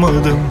saate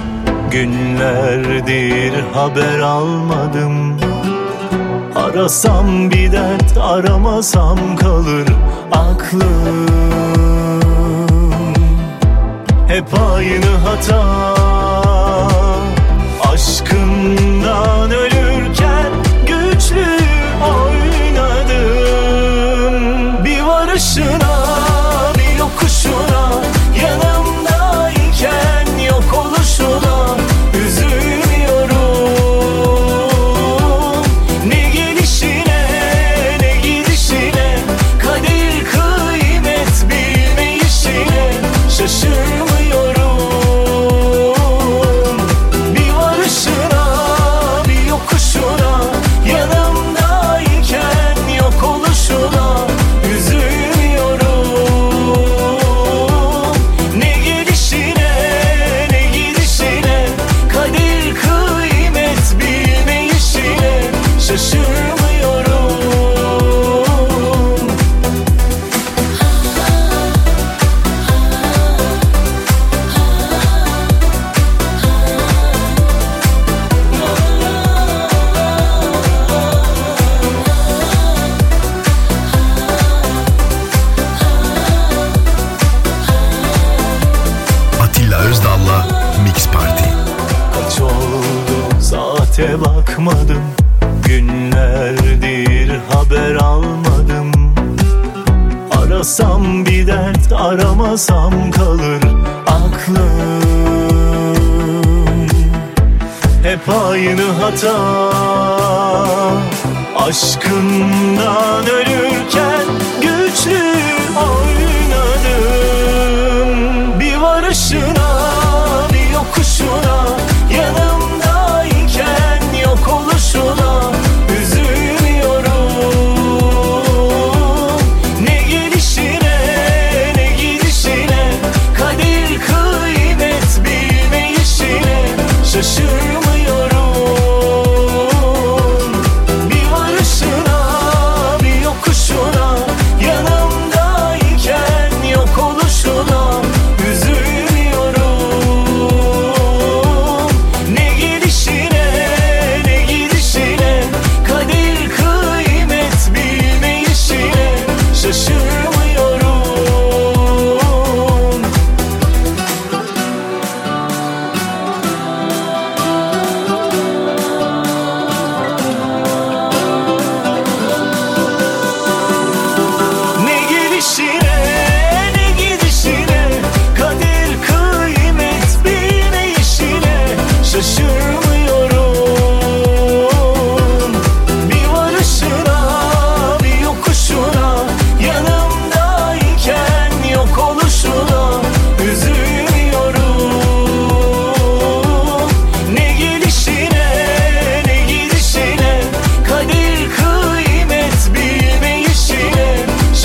time.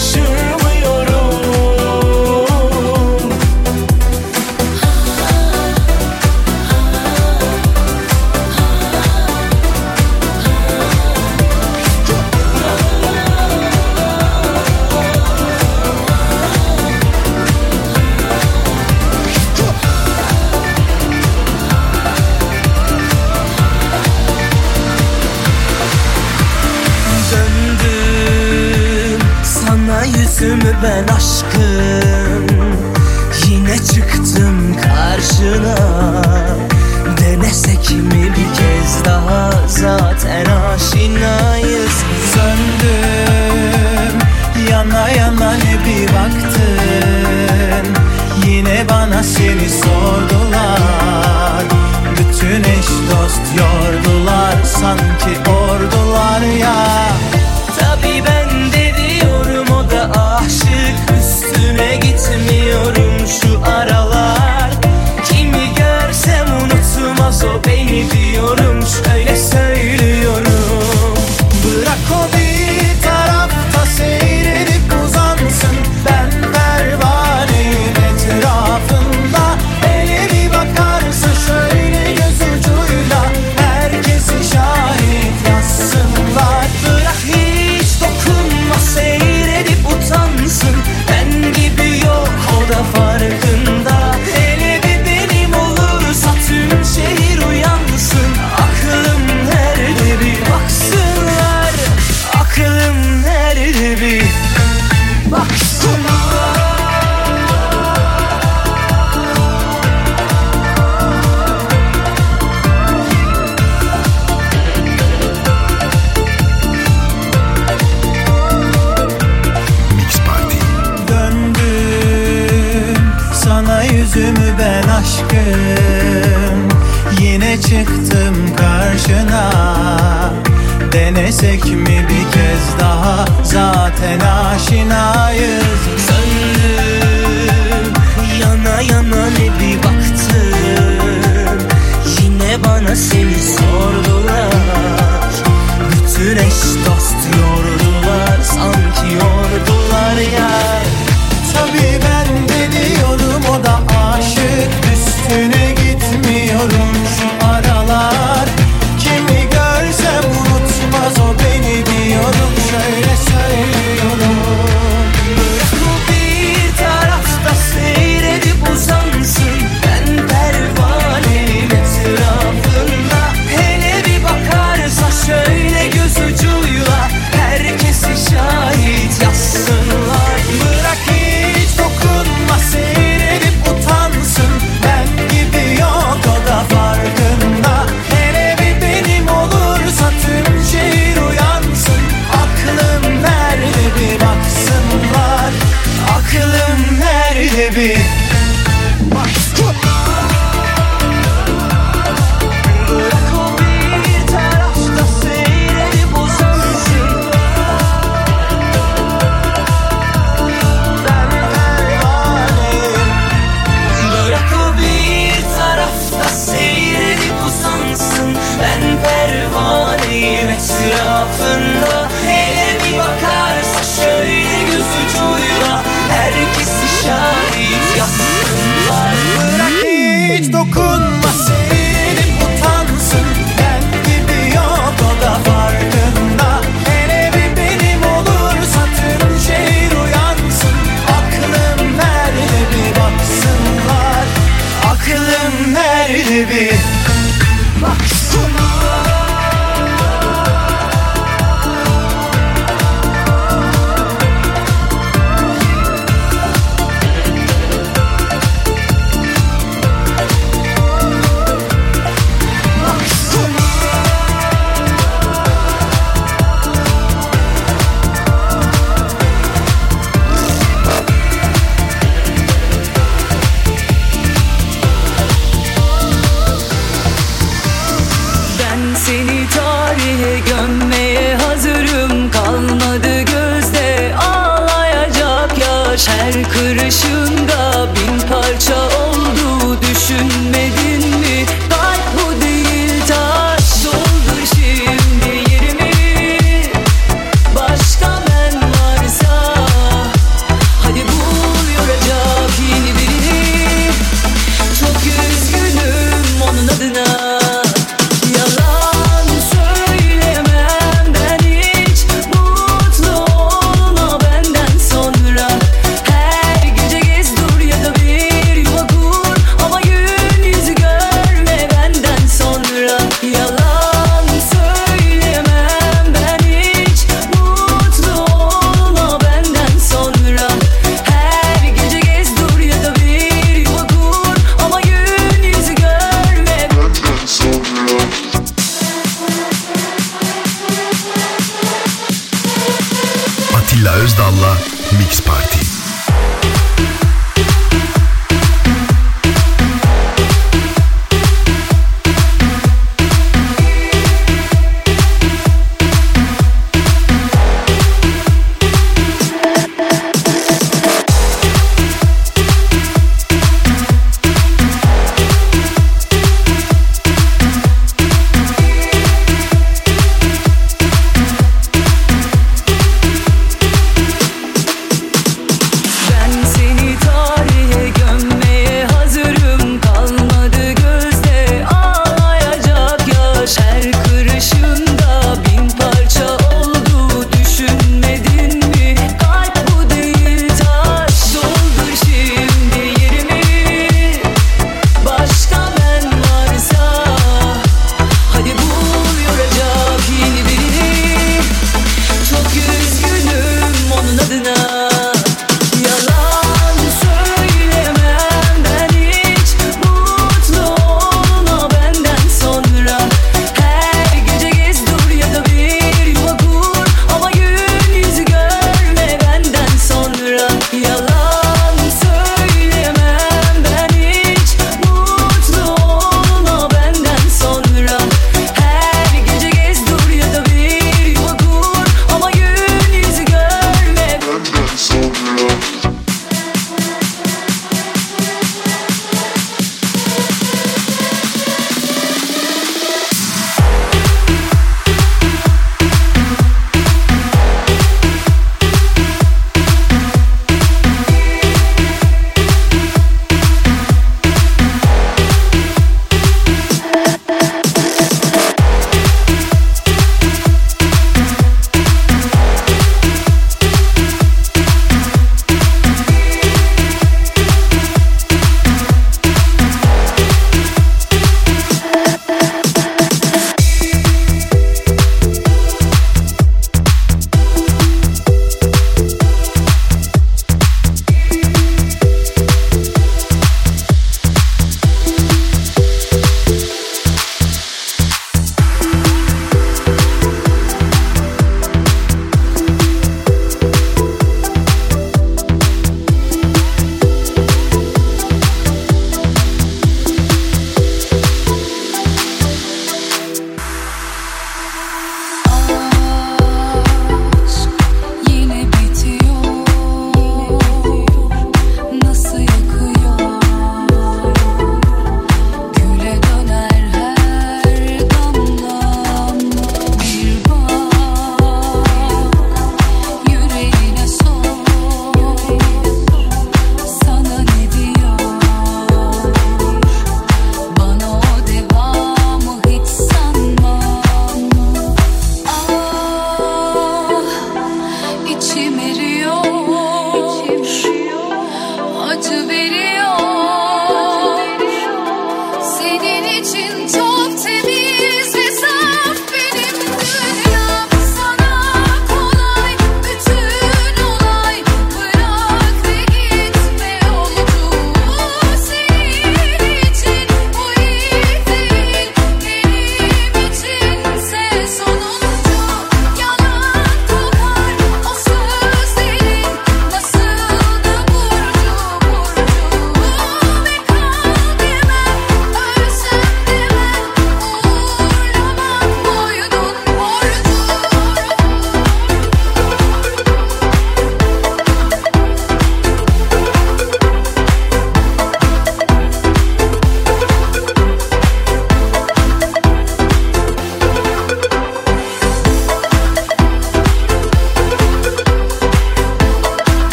so sure. ben aşk gün Yine çıktım karşına. Denesek mi bir kez daha? Zaten aşinayız. Söndüm Yana yana ne bir baktın? Yine bana seni sordum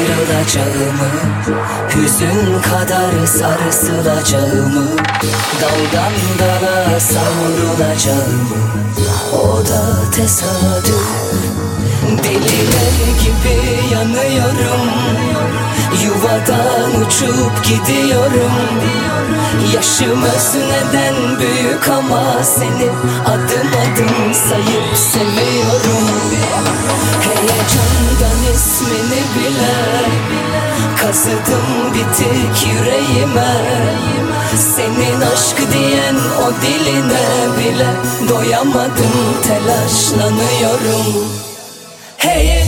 ayrılacağımı Hüzün kadar sarısılacağımı Daldan dala savrulacağımı O da tesadüf Deliler gibi yanıyorum. Yuvadan uçup gidiyorum. Yaşım neden büyük ama seni adım adım sayıp seviyorum. Heyecandan ismini bile Kazıdım bitik yüreğime. Senin aşk diyen o diline bile Doyamadım telaşlanıyorum. Hey!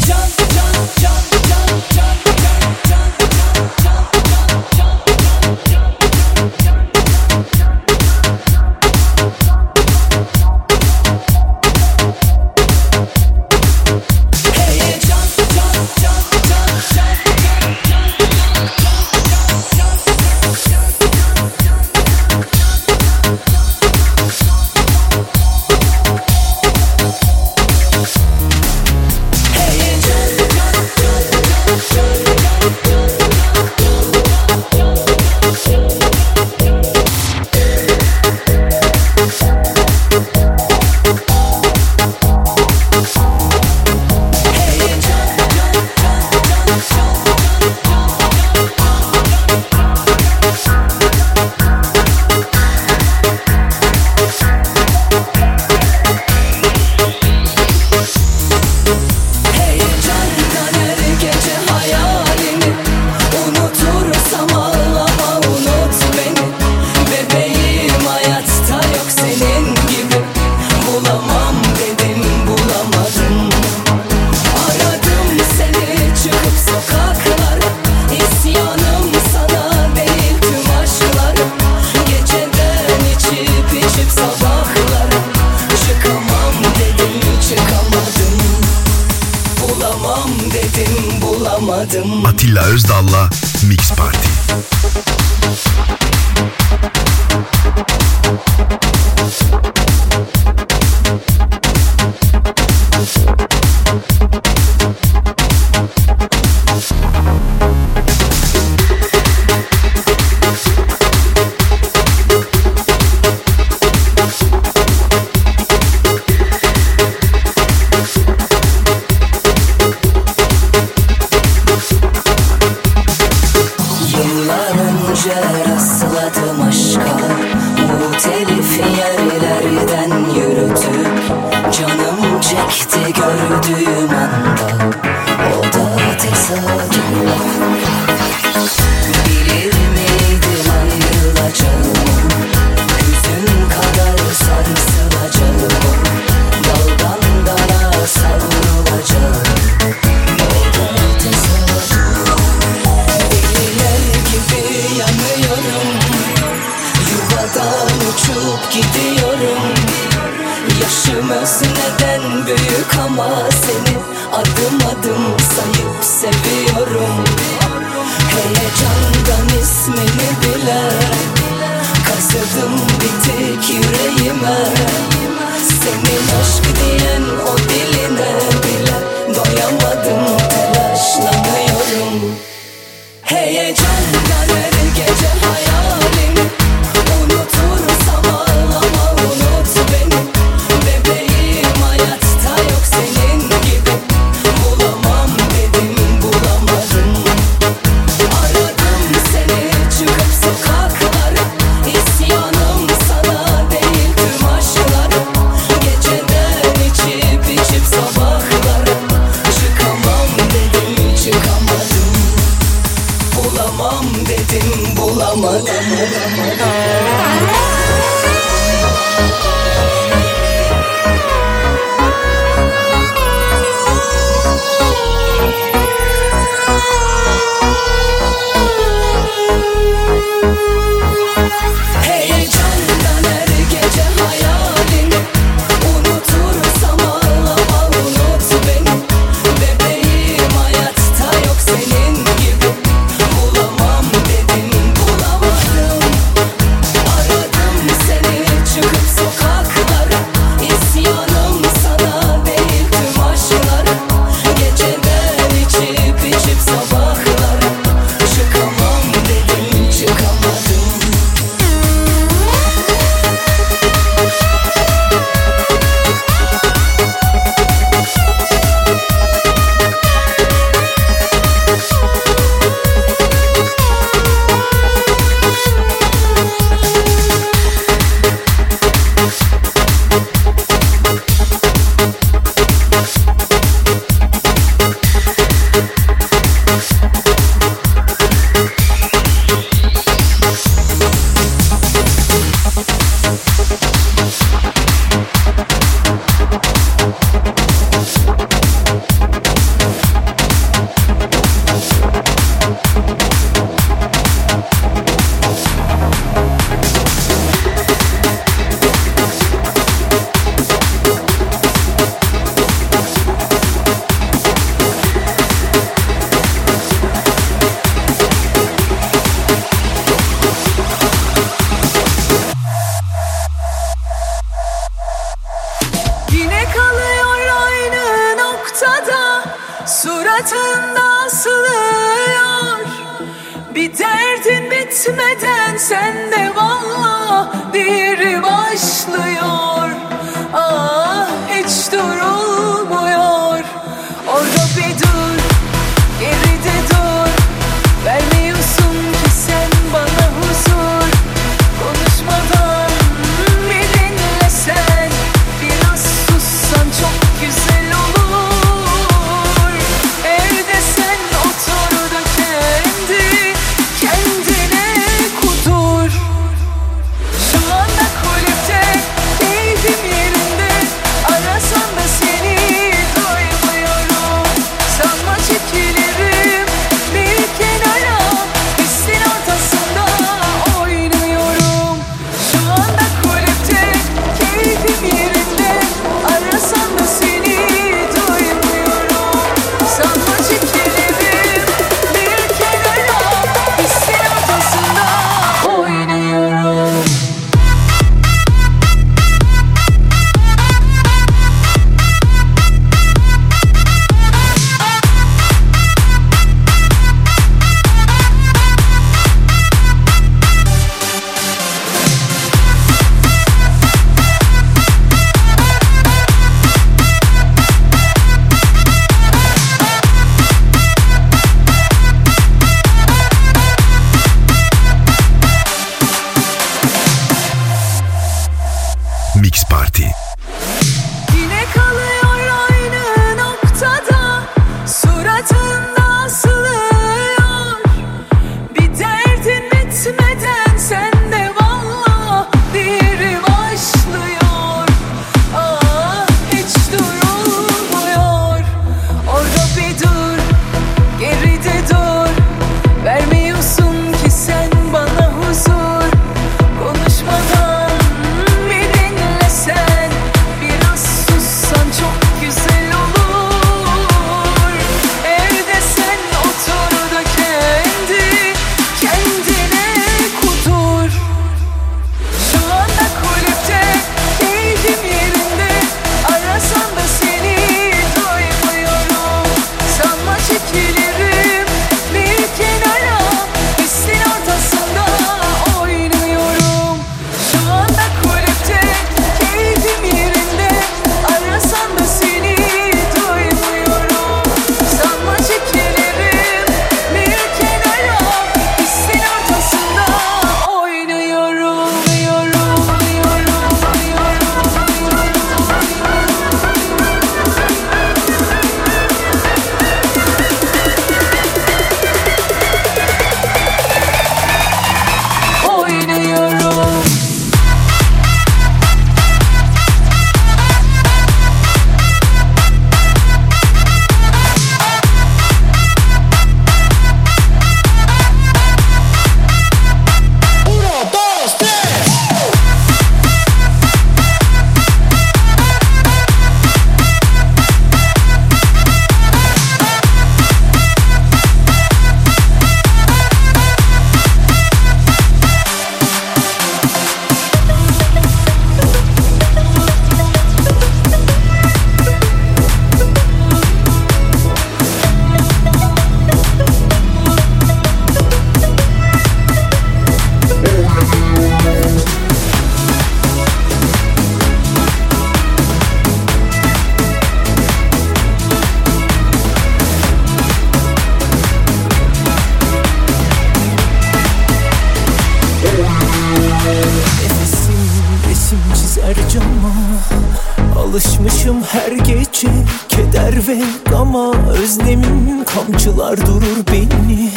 zevk ama özlemim kamçılar durur beni.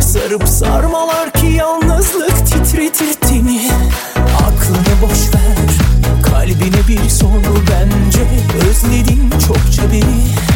Sarıp sarmalar ki yalnızlık titretir teni. Aklını boş ver kalbine bir soru bence Özledin çokça beni.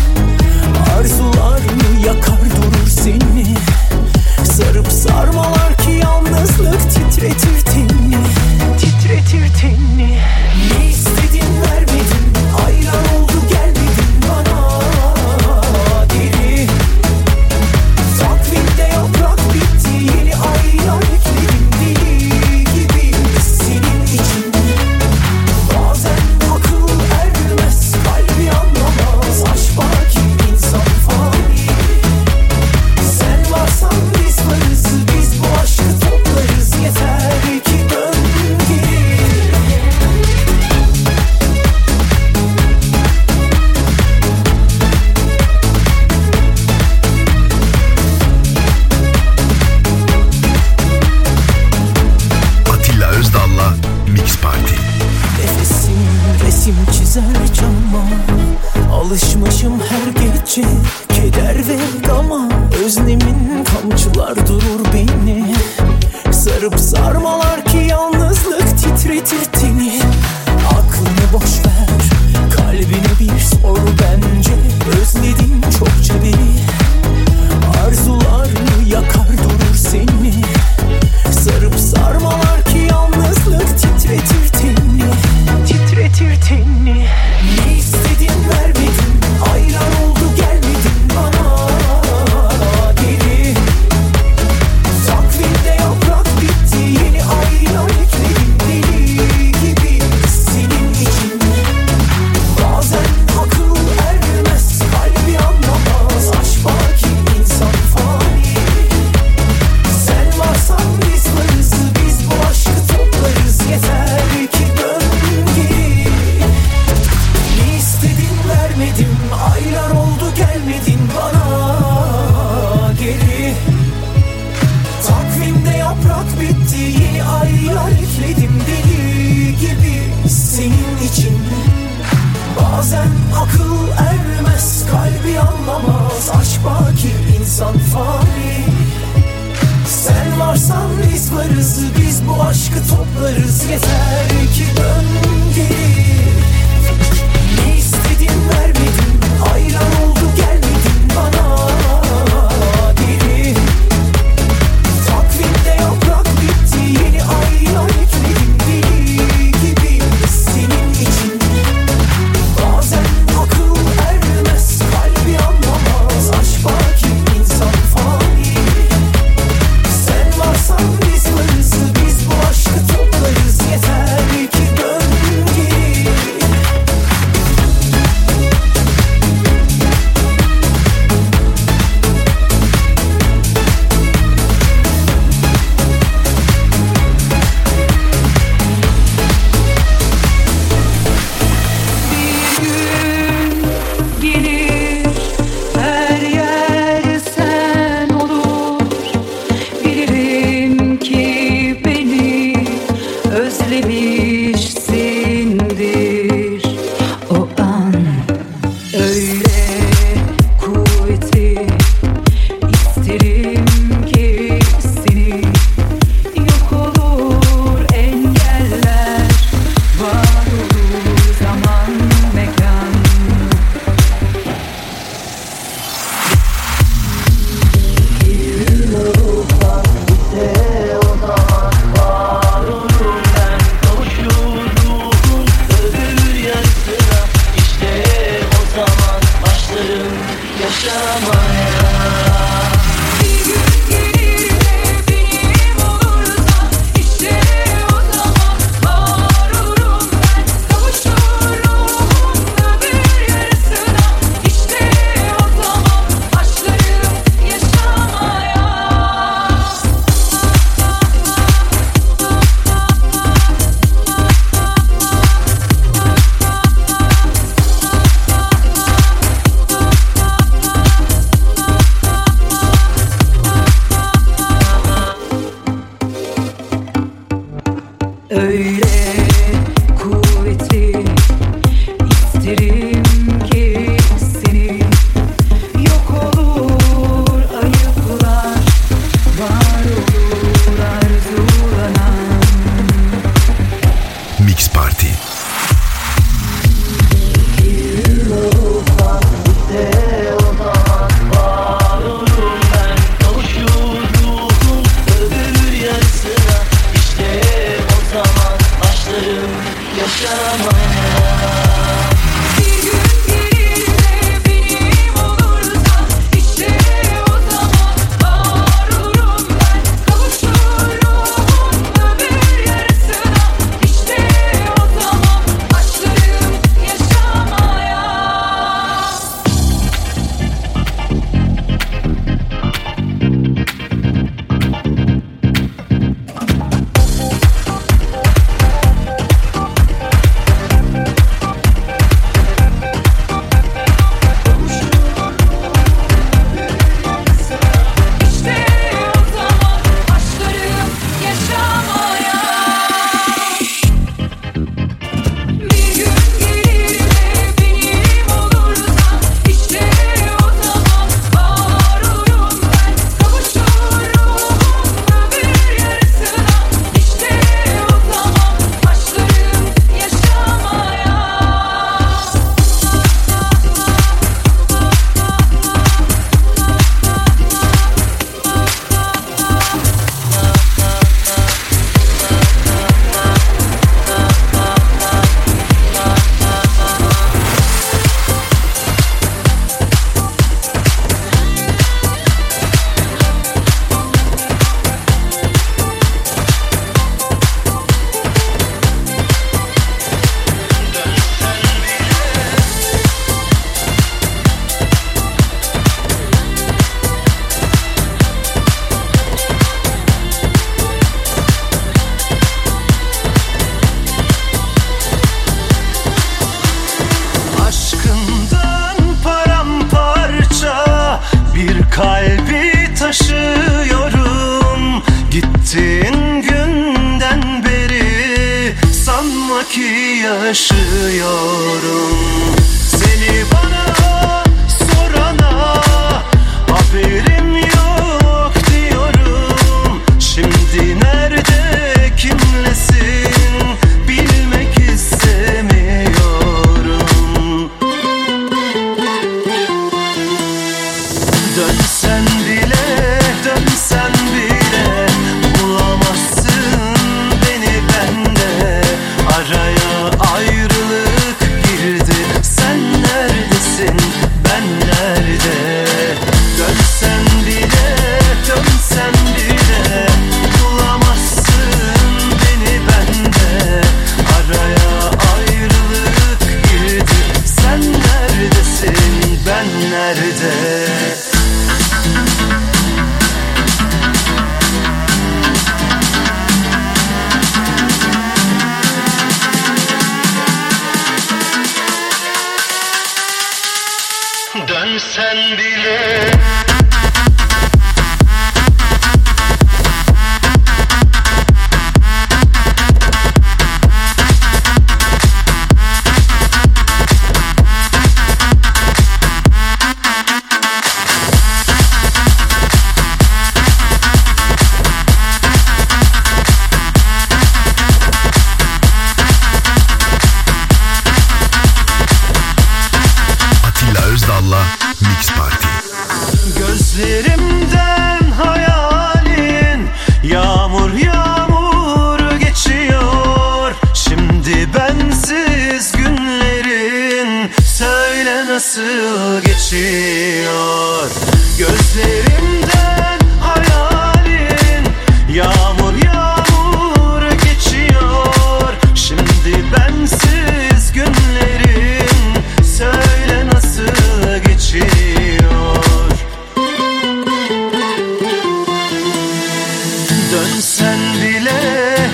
Dönsen bile,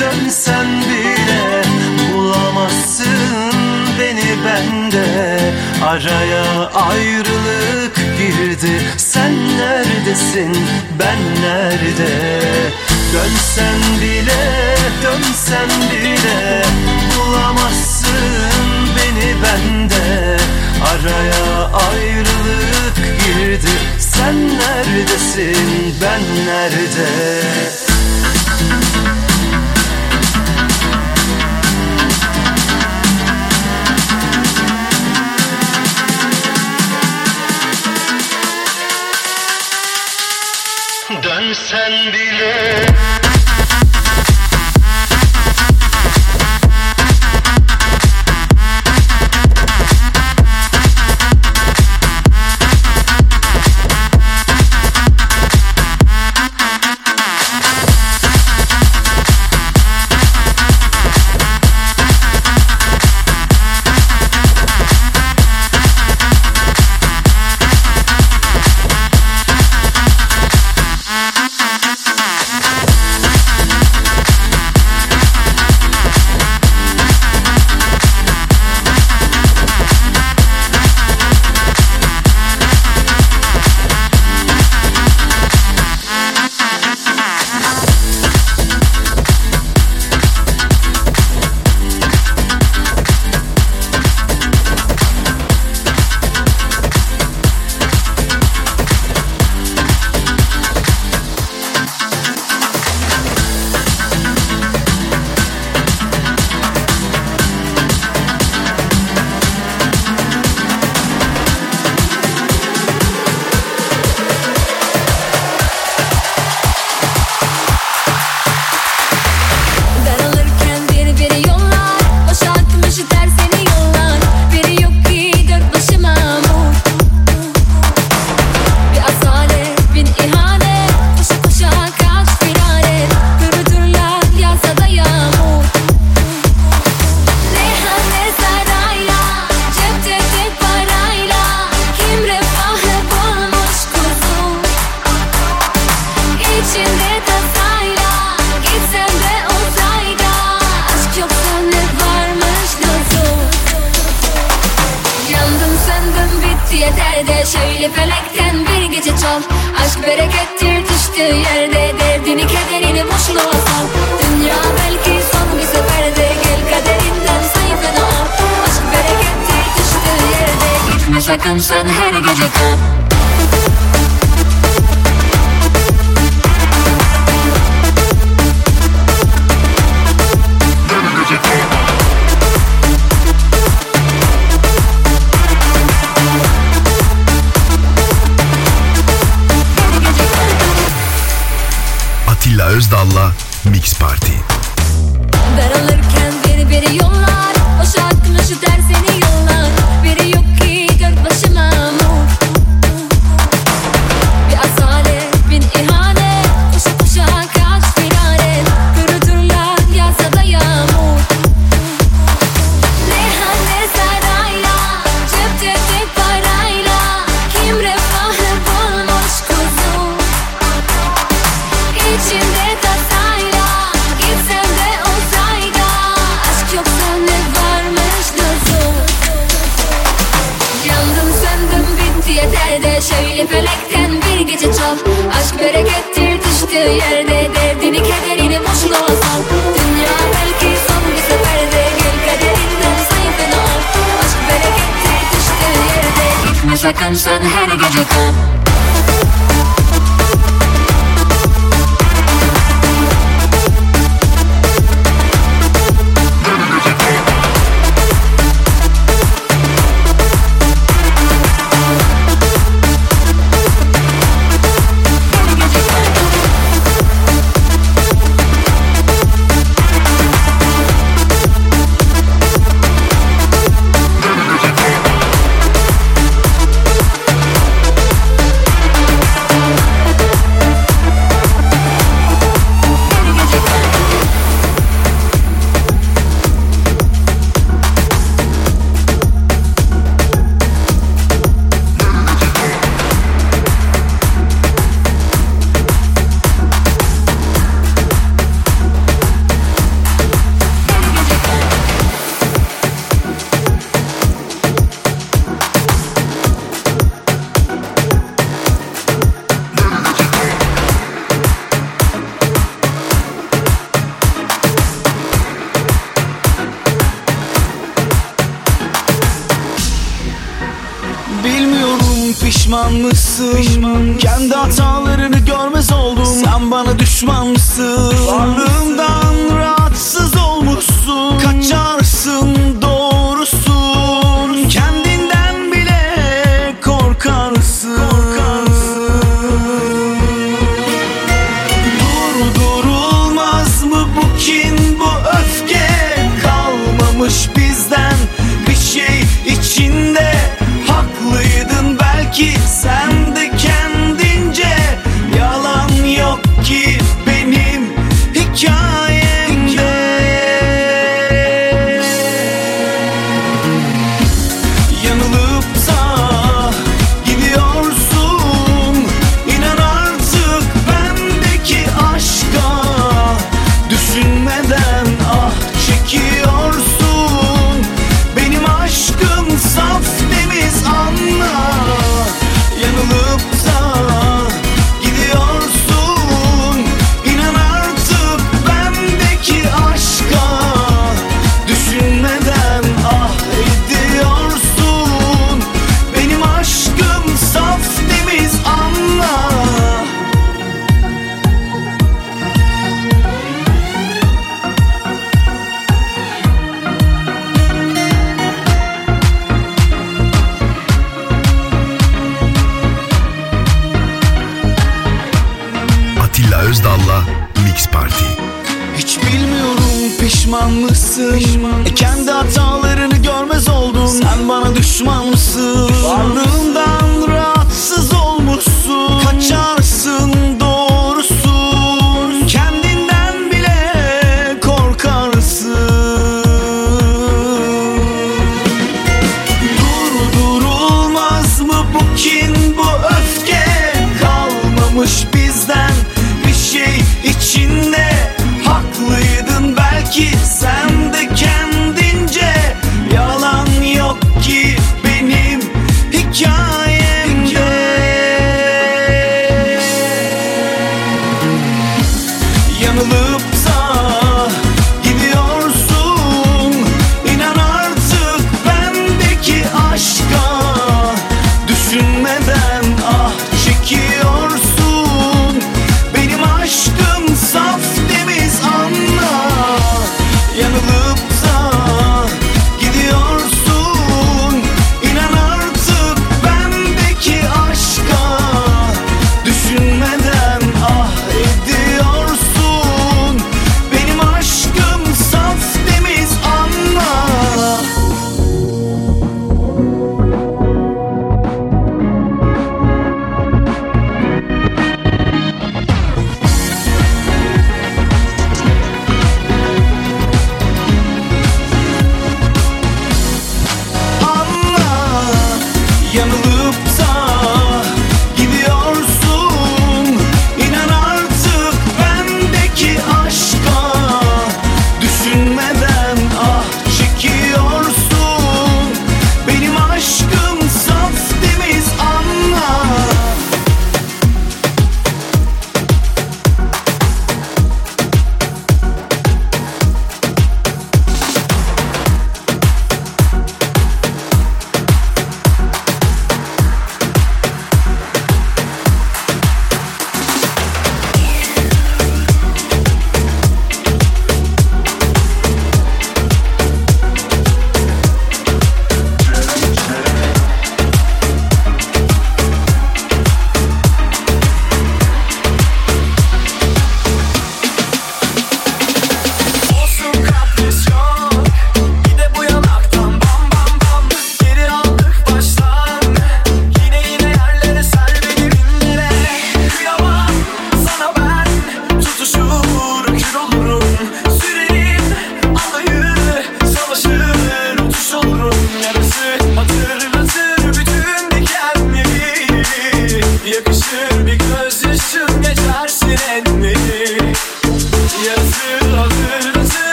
dönsen bile Bulamazsın beni bende. Araya ayrılık girdi. Sen neredesin, ben nerede? Dönsen bile, dönsen bile Bulamazsın beni bende. Araya ayrılık girdi. Sen neredesin? Ben nerede? sen dilin comes from the head, get your cup. sakın sen her gece kan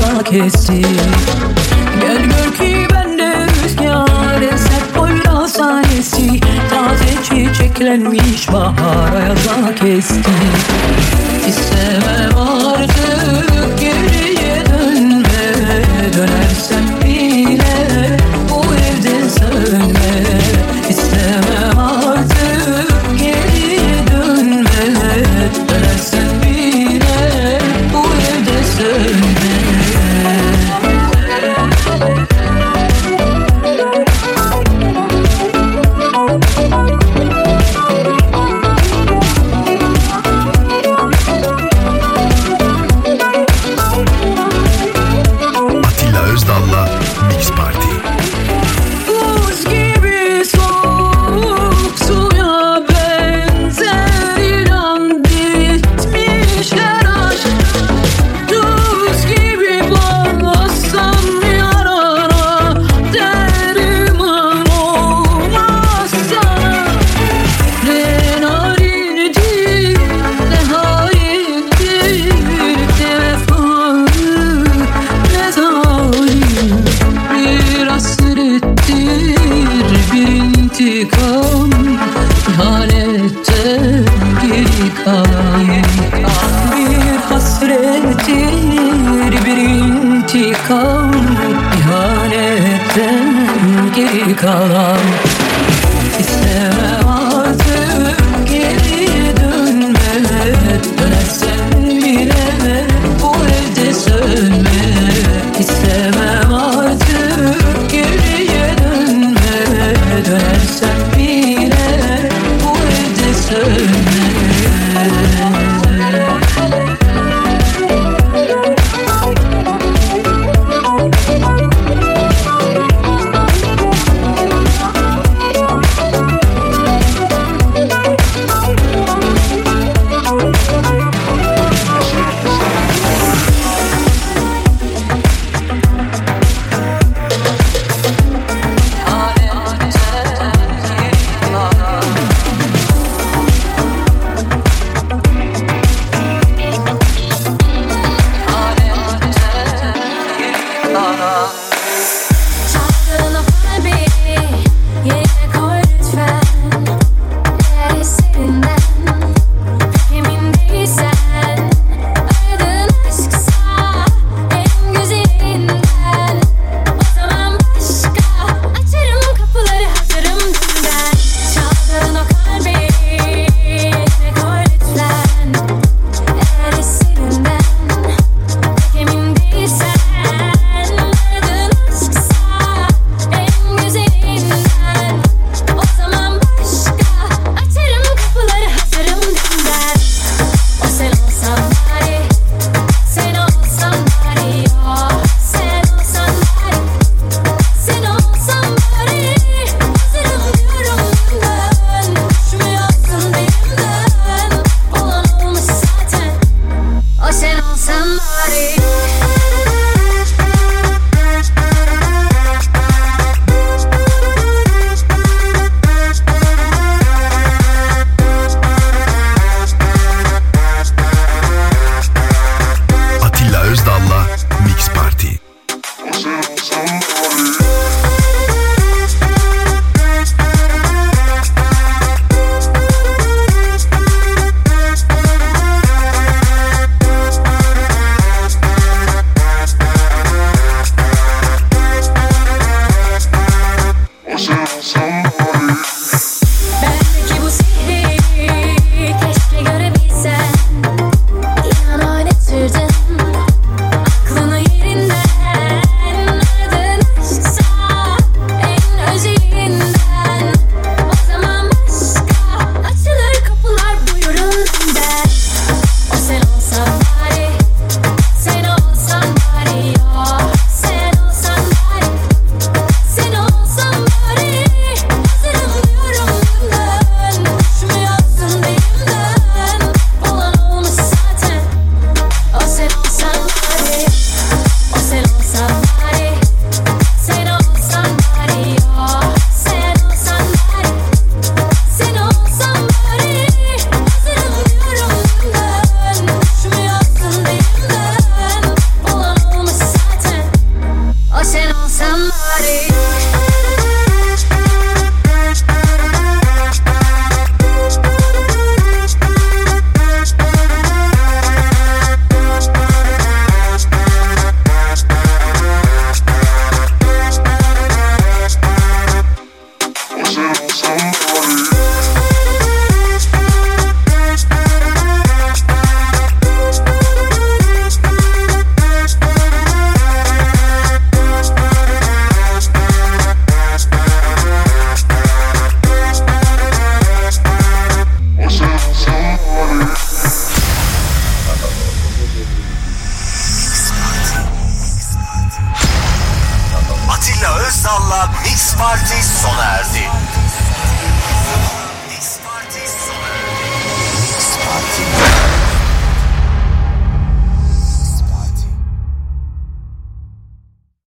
rüzgar kesti Gel gör ki bende rüzgar Eser boyla sanesi Taze çiçeklenmiş bahar Ayaza kesti. İstemem ağır